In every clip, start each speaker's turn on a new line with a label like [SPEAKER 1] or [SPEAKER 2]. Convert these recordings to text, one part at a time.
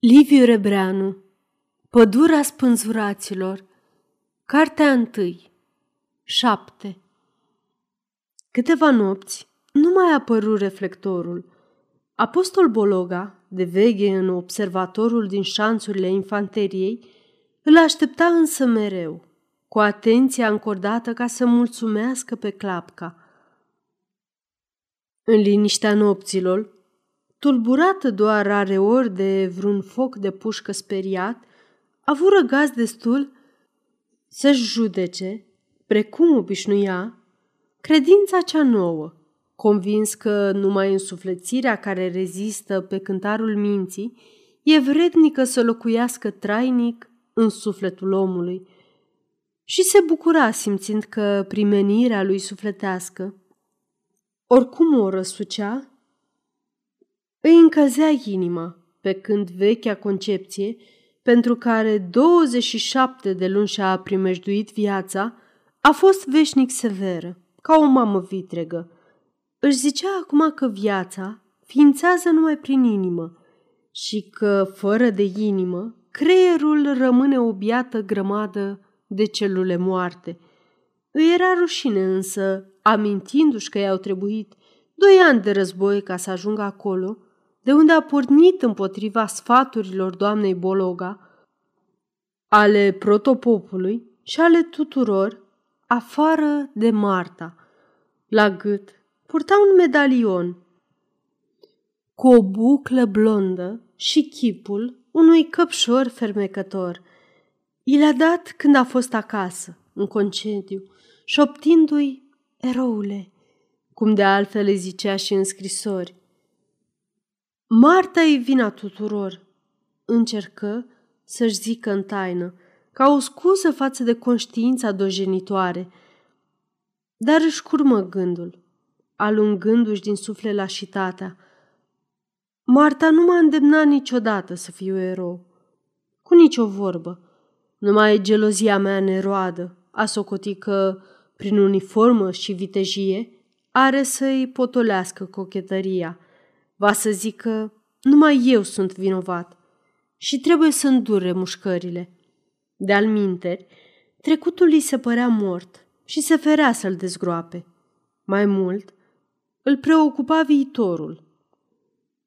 [SPEAKER 1] Liviu Rebreanu Pădura spânzuraților Cartea întâi 7 Câteva nopți nu mai apăru reflectorul. Apostol Bologa, de veghe în observatorul din șanțurile infanteriei, îl aștepta însă mereu, cu atenția încordată ca să mulțumească pe clapca. În liniștea nopților, tulburată doar rare ori de vreun foc de pușcă speriat, avut răgaz destul să-și judece, precum obișnuia, credința cea nouă, convins că numai însuflețirea care rezistă pe cântarul minții e vrednică să locuiască trainic în sufletul omului. Și se bucura simțind că primenirea lui sufletească, oricum o răsucea, îi încălzea inima, pe când vechea concepție, pentru care 27 de luni și-a primejduit viața, a fost veșnic severă, ca o mamă vitregă. Își zicea acum că viața ființează numai prin inimă și că, fără de inimă, creierul rămâne o biată grămadă de celule moarte. Îi era rușine însă, amintindu-și că i-au trebuit doi ani de război ca să ajungă acolo, de unde a pornit împotriva sfaturilor doamnei Bologa, ale protopopului și ale tuturor, afară de Marta. La gât purta un medalion cu o buclă blondă și chipul unui căpșor fermecător. I l-a dat când a fost acasă, în concediu, șoptindu-i eroule, cum de altfel le zicea și în scrisori. Marta e vina tuturor, încercă să-și zică în taină, ca o scuză față de conștiința dojenitoare, dar își curmă gândul, alungându-și din suflet lașitatea. Marta nu m-a îndemnat niciodată să fiu erou, cu nicio vorbă. Numai gelozia mea neroadă a socotit că, prin uniformă și vitejie, are să-i potolească cochetăria – Va să zică, numai eu sunt vinovat și trebuie să îndure mușcările. De-al minteri, trecutul îi se părea mort și se ferea să-l dezgroape. Mai mult, îl preocupa viitorul,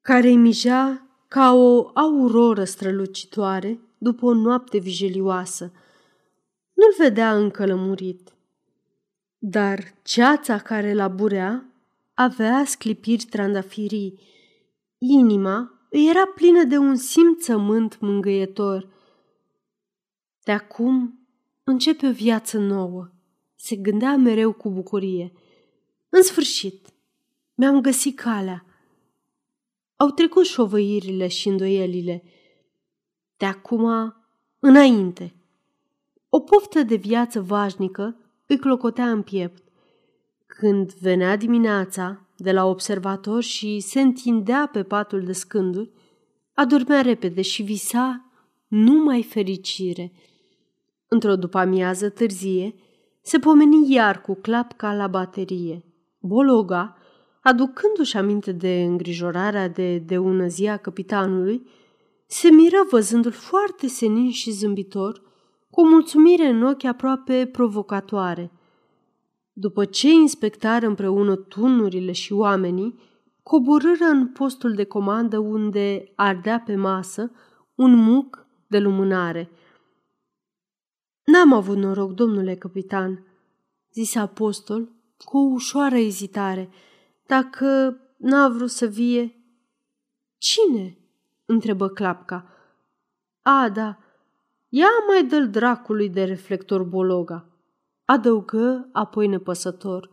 [SPEAKER 1] care îi mijea ca o auroră strălucitoare după o noapte vijelioasă. Nu-l vedea încă lămurit, dar ceața care la burea avea sclipiri trandafirii Inima îi era plină de un simțământ mângâietor. De acum începe o viață nouă, se gândea mereu cu bucurie. În sfârșit, mi-am găsit calea. Au trecut șovăirile și îndoielile. De acum, înainte. O poftă de viață vașnică îi clocotea în piept. Când venea dimineața, de la observator și se întindea pe patul de scânduri, adormea repede și visa numai fericire. Într-o după-amiază târzie, se pomeni iar cu clapca la baterie. Bologa, aducându-și aminte de îngrijorarea de deunăzia capitanului, se miră văzându-l foarte senin și zâmbitor, cu o mulțumire în ochi aproape provocatoare – după ce inspectară împreună tunurile și oamenii, coborâră în postul de comandă unde ardea pe masă un muc de lumânare. N-am avut noroc, domnule capitan, zise apostol cu o ușoară ezitare. Dacă n-a vrut să vie... Cine? întrebă clapca. A, da, ia mai dă-l dracului de reflector Bologa adăugă apoi nepăsător.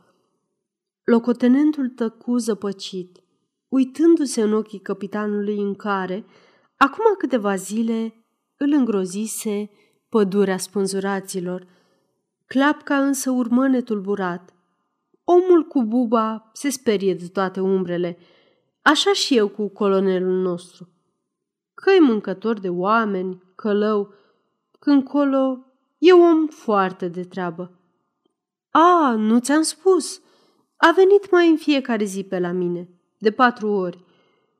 [SPEAKER 1] Locotenentul tăcu zăpăcit, uitându-se în ochii capitanului în care, acum câteva zile, îl îngrozise pădurea spânzuraților. Clapca însă urmă netulburat. Omul cu buba se sperie de toate umbrele, așa și eu cu colonelul nostru. Că-i mâncător de oameni, călău, când colo e om foarte de treabă. A, nu ți-am spus. A venit mai în fiecare zi pe la mine, de patru ori.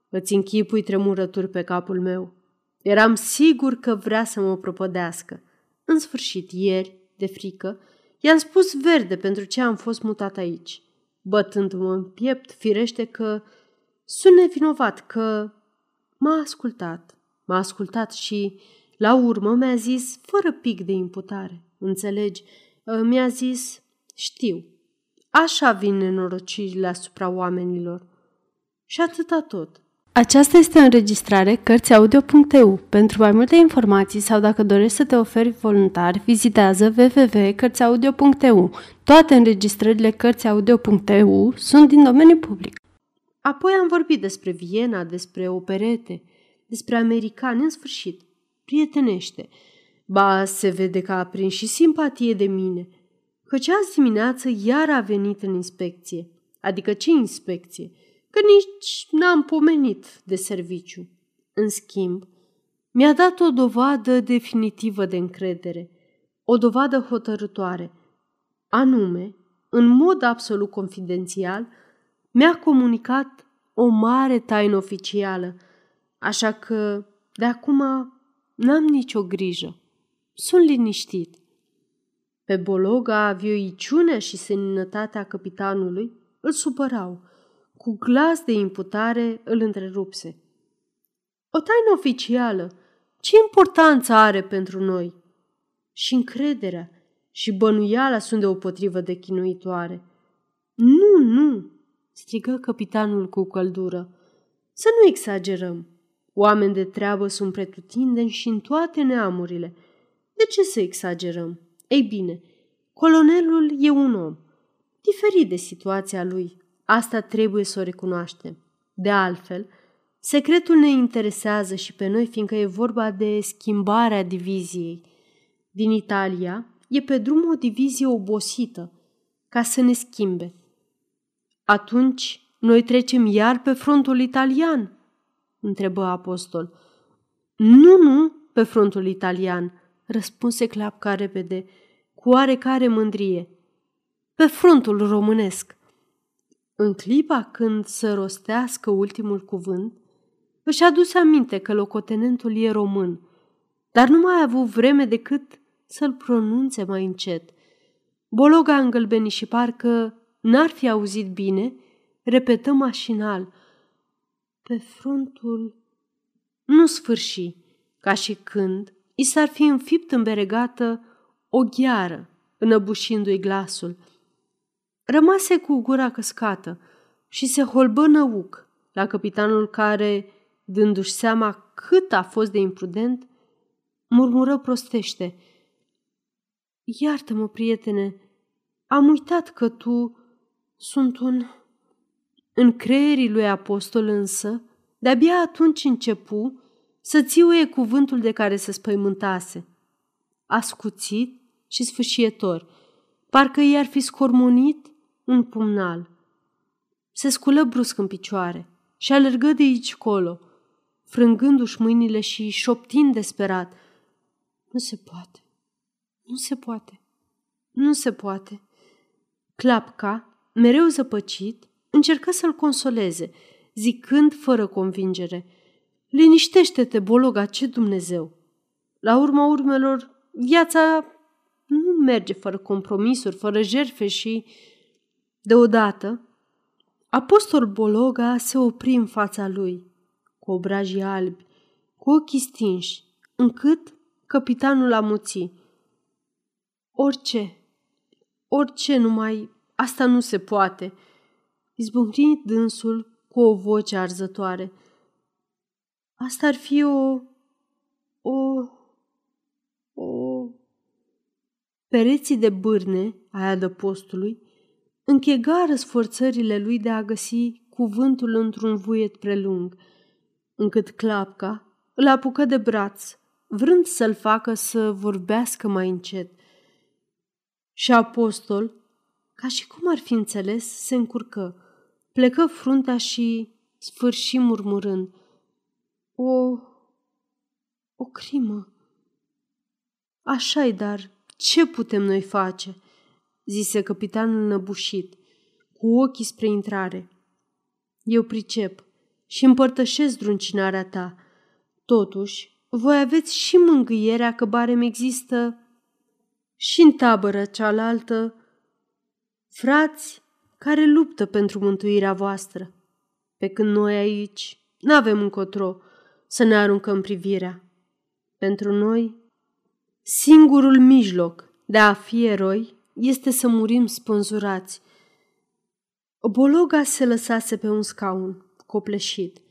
[SPEAKER 1] Îți închipui tremurături pe capul meu. Eram sigur că vrea să mă propădească. În sfârșit, ieri, de frică, i-am spus verde pentru ce am fost mutat aici. Bătându-mă în piept, firește că sunt nevinovat, că m-a ascultat. M-a ascultat și, la urmă, mi-a zis, fără pic de imputare, înțelegi, mi-a zis, știu, așa vin nenorocirile asupra oamenilor. Și atâta tot.
[SPEAKER 2] Aceasta este o înregistrare Cărțiaudio.eu. Pentru mai multe informații sau dacă dorești să te oferi voluntar, vizitează www.cărțiaudio.eu. Toate înregistrările Cărțiaudio.eu sunt din domeniu public.
[SPEAKER 1] Apoi am vorbit despre Viena, despre operete, despre americani, în sfârșit, prietenește. Ba, se vede că a prins și simpatie de mine, căci azi dimineață iar a venit în inspecție. Adică ce inspecție? că nici n-am pomenit de serviciu. În schimb, mi-a dat o dovadă definitivă de încredere, o dovadă hotărătoare, anume, în mod absolut confidențial, mi-a comunicat o mare taină oficială, așa că de acum n-am nicio grijă. Sunt liniștit. Pe Bologa, vioiciunea și seninătatea capitanului îl supărau – cu glas de imputare îl întrerupse. O taină oficială, ce importanță are pentru noi? Și încrederea și bănuiala sunt deopotrivă de chinuitoare. Nu, nu, strigă capitanul cu căldură. Să nu exagerăm. Oameni de treabă sunt pretutindeni și în toate neamurile. De ce să exagerăm? Ei bine, colonelul e un om, diferit de situația lui, Asta trebuie să o recunoaștem. De altfel, secretul ne interesează și pe noi, fiindcă e vorba de schimbarea diviziei. Din Italia e pe drum o divizie obosită, ca să ne schimbe. Atunci, noi trecem iar pe frontul italian? întrebă apostol. Nu, nu, pe frontul italian, răspunse Clapca repede, cu oarecare mândrie. Pe frontul românesc. În clipa când să rostească ultimul cuvânt, își aduse aminte că locotenentul e român, dar nu mai a avut vreme decât să-l pronunțe mai încet. Bologa îngălbeni și parcă n-ar fi auzit bine, repetă mașinal. Pe frontul nu sfârși, ca și când i s-ar fi înfipt în beregată o gheară, înăbușindu-i glasul – Rămase cu gura căscată și se holbă năuc la capitanul care, dându-și seama cât a fost de imprudent, murmură prostește. Iartă-mă, prietene, am uitat că tu sunt un... În creierii lui apostol însă, de-abia atunci începu să țiuie cuvântul de care se spăimântase. Ascuțit și sfâșietor, parcă i-ar fi scormonit un pumnal. Se sculă brusc în picioare și alergă de aici colo, frângându-și mâinile și șoptind desperat. Nu se poate, nu se poate, nu se poate. Clapca, mereu zăpăcit, încercă să-l consoleze, zicând fără convingere, Liniștește-te, Bologa, ce Dumnezeu! La urma urmelor, viața nu merge fără compromisuri, fără jerfe și Deodată, apostol Bologa se opri în fața lui, cu obrajii albi, cu ochii stinși, încât capitanul amuți. Orice, orice numai, asta nu se poate, izbucni dânsul cu o voce arzătoare. Asta ar fi o... o... o... Pereții de bârne ai adăpostului închegară sforțările lui de a găsi cuvântul într-un vuiet prelung, încât clapca îl apucă de braț, vrând să-l facă să vorbească mai încet. Și apostol, ca și cum ar fi înțeles, se încurcă, plecă fruntea și sfârși murmurând. O... o crimă. Așa-i, dar ce putem noi face?" zise capitanul năbușit, cu ochii spre intrare. Eu pricep și împărtășesc druncinarea ta. Totuși, voi aveți și mângâierea că barem există și în tabără cealaltă frați care luptă pentru mântuirea voastră, pe când noi aici n-avem încotro să ne aruncăm privirea. Pentru noi, singurul mijloc de a fi eroi este să murim spânzurați. Bologa se lăsase pe un scaun, copleșit.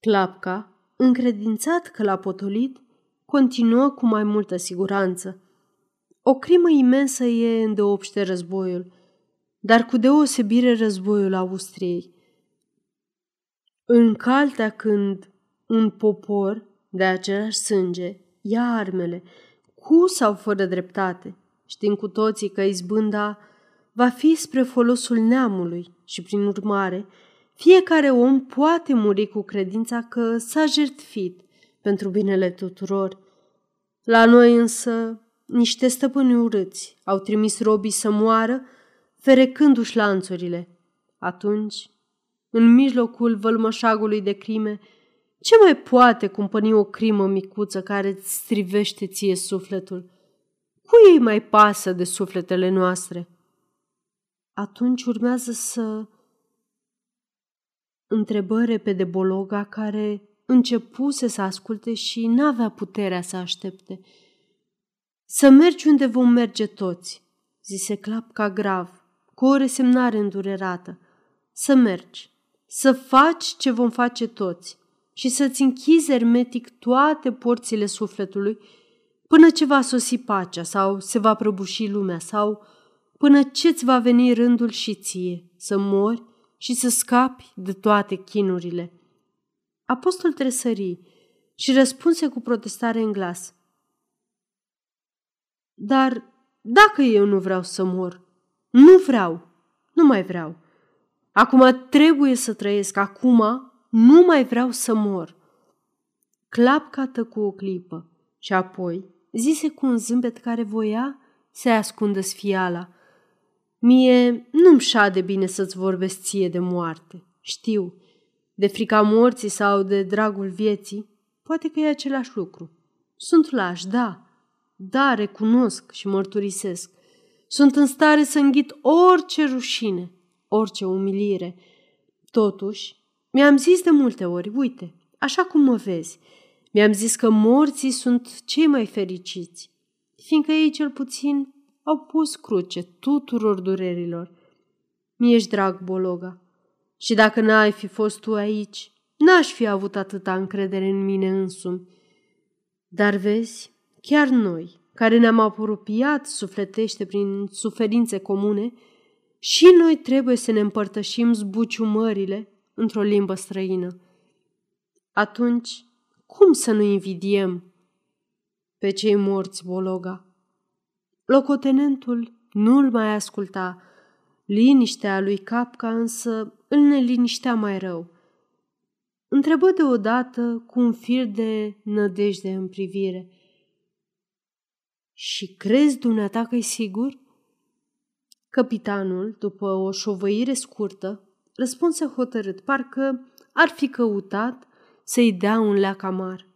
[SPEAKER 1] Clapca, încredințat că l-a potolit, continuă cu mai multă siguranță. O crimă imensă e îndeopște războiul, dar cu deosebire războiul Austriei. În caltea când un popor de același sânge ia armele, cu sau fără dreptate, știm cu toții că izbânda va fi spre folosul neamului și, prin urmare, fiecare om poate muri cu credința că s-a jertfit pentru binele tuturor. La noi însă, niște stăpâni urâți au trimis robii să moară, ferecându-și lanțurile. Atunci, în mijlocul vălmășagului de crime, ce mai poate cumpăni o crimă micuță care îți strivește ție sufletul? Cui ei mai pasă de sufletele noastre? Atunci urmează să întrebă repede Bologa, care începuse să asculte și n-avea puterea să aștepte. Să mergi unde vom merge toți, zise Clapca grav, cu o resemnare îndurerată. Să mergi, să faci ce vom face toți și să-ți închizi ermetic toate porțile sufletului până ce va sosi pacea sau se va prăbuși lumea sau până ce-ți va veni rândul și ție să mori și să scapi de toate chinurile. Apostol tresări și răspunse cu protestare în glas. Dar dacă eu nu vreau să mor, nu vreau, nu mai vreau. Acum trebuie să trăiesc, acum nu mai vreau să mor. Clapca cu o clipă și apoi zise cu un zâmbet care voia să ascundă sfiala. Mie nu-mi șade bine să-ți vorbesc ție de moarte. Știu, de frica morții sau de dragul vieții, poate că e același lucru. Sunt laș, da, da, recunosc și mărturisesc. Sunt în stare să înghit orice rușine, orice umilire. Totuși, mi-am zis de multe ori, uite, așa cum mă vezi, mi-am zis că morții sunt cei mai fericiți, fiindcă ei cel puțin au pus cruce tuturor durerilor. Mi-ești drag, Bologa, și dacă n-ai fi fost tu aici, n-aș fi avut atâta încredere în mine însumi. Dar vezi, chiar noi, care ne-am apropiat sufletește prin suferințe comune, și noi trebuie să ne împărtășim zbuciumările într-o limbă străină. Atunci, cum să nu invidiem pe cei morți, Bologa? Locotenentul nu-l mai asculta. Liniștea lui Capca însă îl neliniștea mai rău. Întrebă deodată cu un fir de nădejde în privire. Și crezi dumneata că-i sigur? Capitanul, după o șovăire scurtă, răspunse hotărât, parcă ar fi căutat să-i dea un leac amar.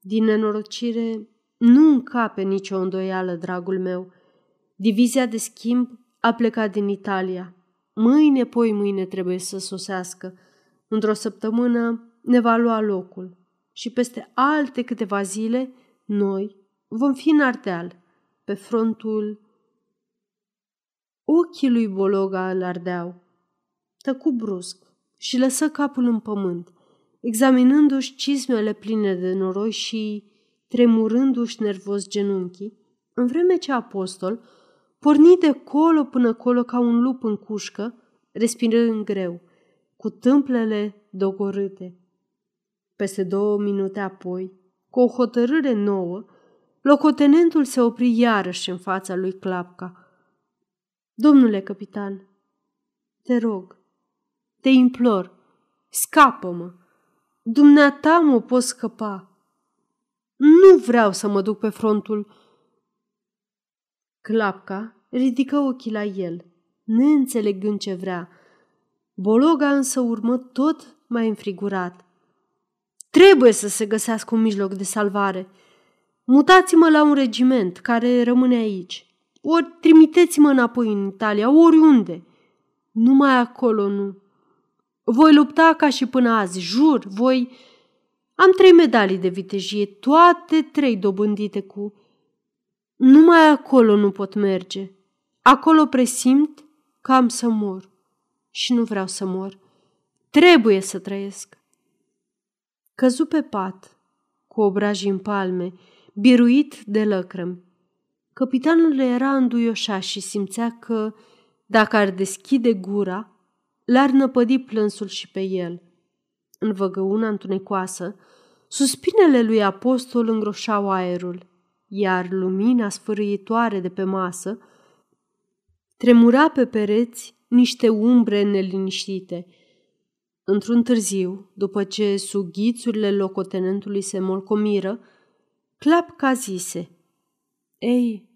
[SPEAKER 1] Din nenorocire, nu încape nicio îndoială, dragul meu. Divizia de schimb a plecat din Italia. Mâine, poi mâine trebuie să sosească. Într-o săptămână ne va lua locul și peste alte câteva zile noi vom fi în Ardeal, pe frontul Ochii lui Bologa îl ardeau. Tăcu brusc și lăsă capul în pământ, examinându-și cizmele pline de noroi și tremurându-și nervos genunchii, în vreme ce apostol porni de colo până colo ca un lup în cușcă, respirând greu, cu tâmplele dogorâte. Peste două minute apoi, cu o hotărâre nouă, locotenentul se opri iarăși în fața lui Clapca. Domnule capitan, te rog, te implor, scapă-mă! Dumneata mă poți scăpa!' Nu vreau să mă duc pe frontul. Clapca ridică ochii la el, neînțelegând ce vrea. Bologa însă urmă tot mai înfrigurat. Trebuie să se găsească un mijloc de salvare. Mutați-mă la un regiment care rămâne aici. Ori trimiteți-mă înapoi în Italia, oriunde. Numai acolo nu. Voi lupta ca și până azi, jur, voi... Am trei medalii de vitejie, toate trei dobândite cu... Numai acolo nu pot merge. Acolo presimt că am să mor. Și nu vreau să mor. Trebuie să trăiesc. Căzu pe pat, cu obrajii în palme, biruit de lăcrămi. Capitanul era înduioșat și simțea că, dacă ar deschide gura, l-ar năpădi plânsul și pe el. În văgăuna întunecoasă, suspinele lui apostol îngroșau aerul, iar lumina sfârâitoare de pe masă tremura pe pereți niște umbre neliniștite. Într-un târziu, după ce sughițurile locotenentului se molcomiră, Clapca zise, Ei,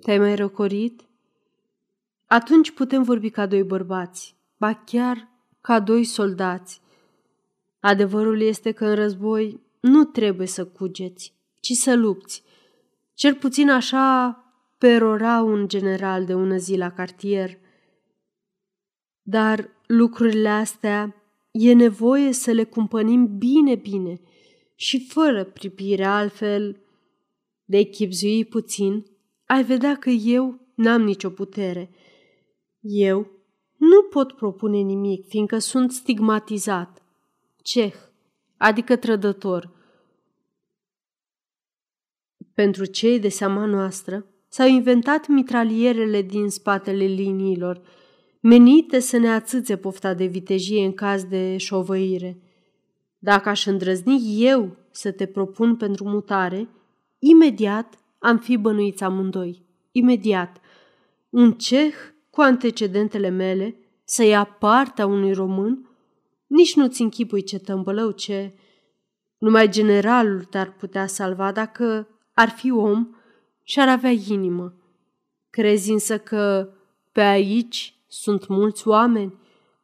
[SPEAKER 1] te-ai mai răcorit? Atunci putem vorbi ca doi bărbați, ba chiar ca doi soldați. Adevărul este că în război nu trebuie să cugeți, ci să lupți. Cel puțin așa perora un general de ună zi la cartier. Dar lucrurile astea e nevoie să le cumpănim bine-bine și fără pripire, altfel de echipzui puțin, ai vedea că eu n-am nicio putere. Eu nu pot propune nimic, fiindcă sunt stigmatizat. Ceh, adică trădător. Pentru cei de seama noastră, s-au inventat mitralierele din spatele liniilor, menite să ne atâțe pofta de vitejie în caz de șovăire. Dacă aș îndrăzni eu să te propun pentru mutare, imediat am fi bănuiți amândoi. Imediat. Un ceh cu antecedentele mele să ia partea unui român? Nici nu-ți închipui ce tămbălău, ce... Numai generalul te-ar putea salva dacă ar fi om și ar avea inimă. Crezi însă că pe aici sunt mulți oameni?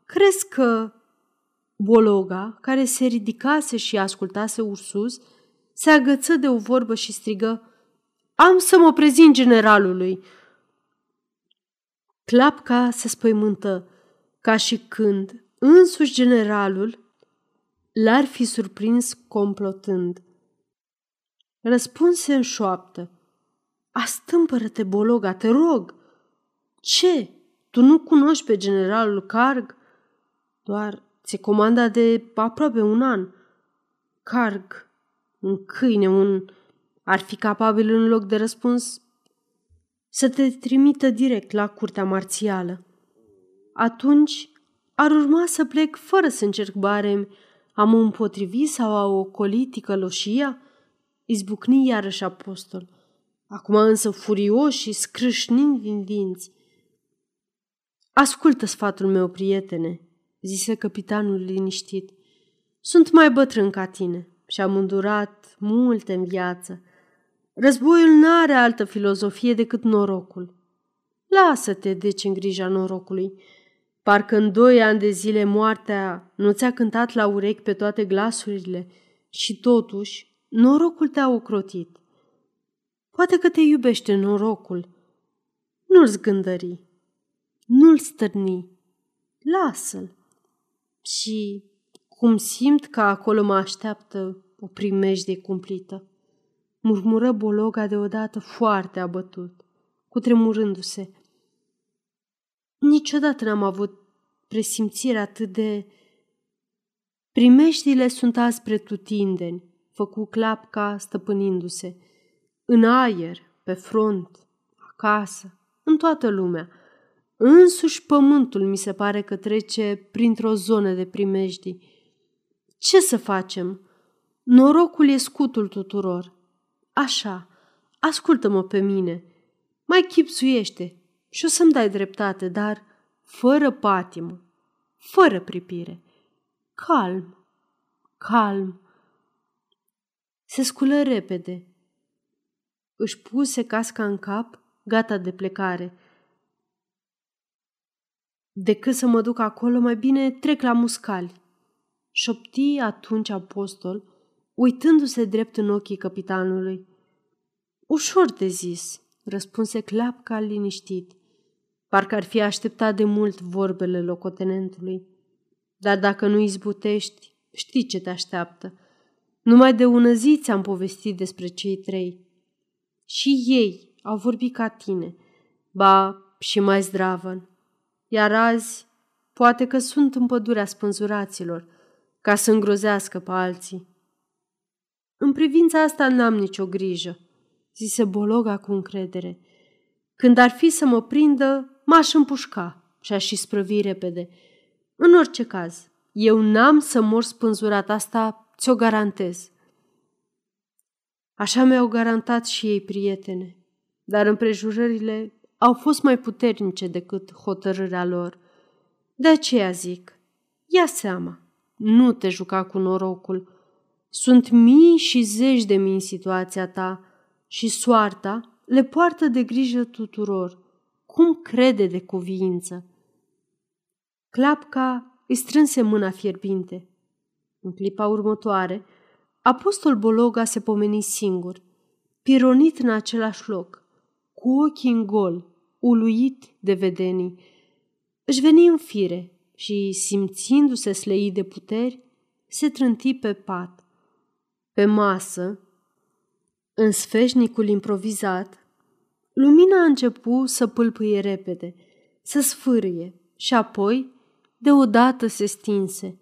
[SPEAKER 1] Crezi că Bologa, care se ridicase și ascultase Ursus, se agăță de o vorbă și strigă Am să mă prezint generalului!" Clapca se spăimântă, ca și când însuși generalul l-ar fi surprins complotând. Răspunse în șoaptă. Astâmpără-te, Bologa, te rog! Ce? Tu nu cunoști pe generalul Carg? Doar ți comanda de aproape un an. Carg, un câine, un... ar fi capabil în loc de răspuns să te trimită direct la curtea marțială. Atunci ar urma să plec fără să încerc barem a mă împotrivi sau a ocoli ticăloșia? Izbucni iarăși apostol. Acum însă furios și scrâșnind din dinți. Ascultă sfatul meu, prietene, zise capitanul liniștit. Sunt mai bătrân ca tine și am îndurat multe în viață. Războiul n-are altă filozofie decât norocul. Lasă-te, deci, în grija norocului. Parcă în doi ani de zile moartea nu ți-a cântat la urechi pe toate glasurile și totuși norocul te-a ocrotit. Poate că te iubește norocul. Nu-l zgândări, nu-l stârni, lasă-l. Și cum simt că acolo mă așteaptă o primejdie cumplită murmură Bologa deodată foarte abătut, cutremurându-se. Niciodată n-am avut presimțire atât de... Primeștile sunt aspre tutindeni, făcu clapca stăpânindu-se. În aer, pe front, acasă, în toată lumea. Însuși pământul mi se pare că trece printr-o zonă de primejdii. Ce să facem? Norocul e scutul tuturor. Așa, ascultă-mă pe mine. Mai chipsuiește și o să-mi dai dreptate, dar fără patimă, fără pripire. Calm, calm. Se sculă repede. Își puse casca în cap, gata de plecare. Decât să mă duc acolo, mai bine trec la muscali. Șopti atunci apostol, uitându-se drept în ochii capitanului. Ușor de zis, răspunse Clapca liniștit. Parcă ar fi așteptat de mult vorbele locotenentului. Dar dacă nu izbutești, știi ce te așteaptă. Numai de ună zi ți-am povestit despre cei trei. Și ei au vorbit ca tine, ba și mai zdravăn. Iar azi, poate că sunt în pădurea spânzuraților, ca să îngrozească pe alții. În privința asta n-am nicio grijă, zise Bologa cu încredere. Când ar fi să mă prindă, m-aș împușca și aș și sprăvi repede. În orice caz, eu n-am să mor spânzurat, asta ți-o garantez. Așa mi-au garantat și ei, prietene, dar împrejurările au fost mai puternice decât hotărârea lor. De aceea zic, ia seama, nu te juca cu norocul. Sunt mii și zeci de mii în situația ta și soarta le poartă de grijă tuturor. Cum crede de cuviință? Clapca îi strânse mâna fierbinte. În clipa următoare, apostol Bologa se pomeni singur, pironit în același loc, cu ochii în gol, uluit de vedenii. Își veni în fire și, simțindu-se sleit de puteri, se trânti pe pat. Pe masă, în sfeșnicul improvizat, lumina a început să pâlpâie repede, să sfârie și apoi, deodată se stinse.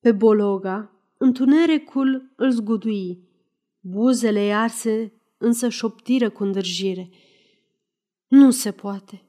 [SPEAKER 1] Pe Bologa, întunericul îl zgudui. Buzele arse însă șoptiră cu îndârjire – nu se poate.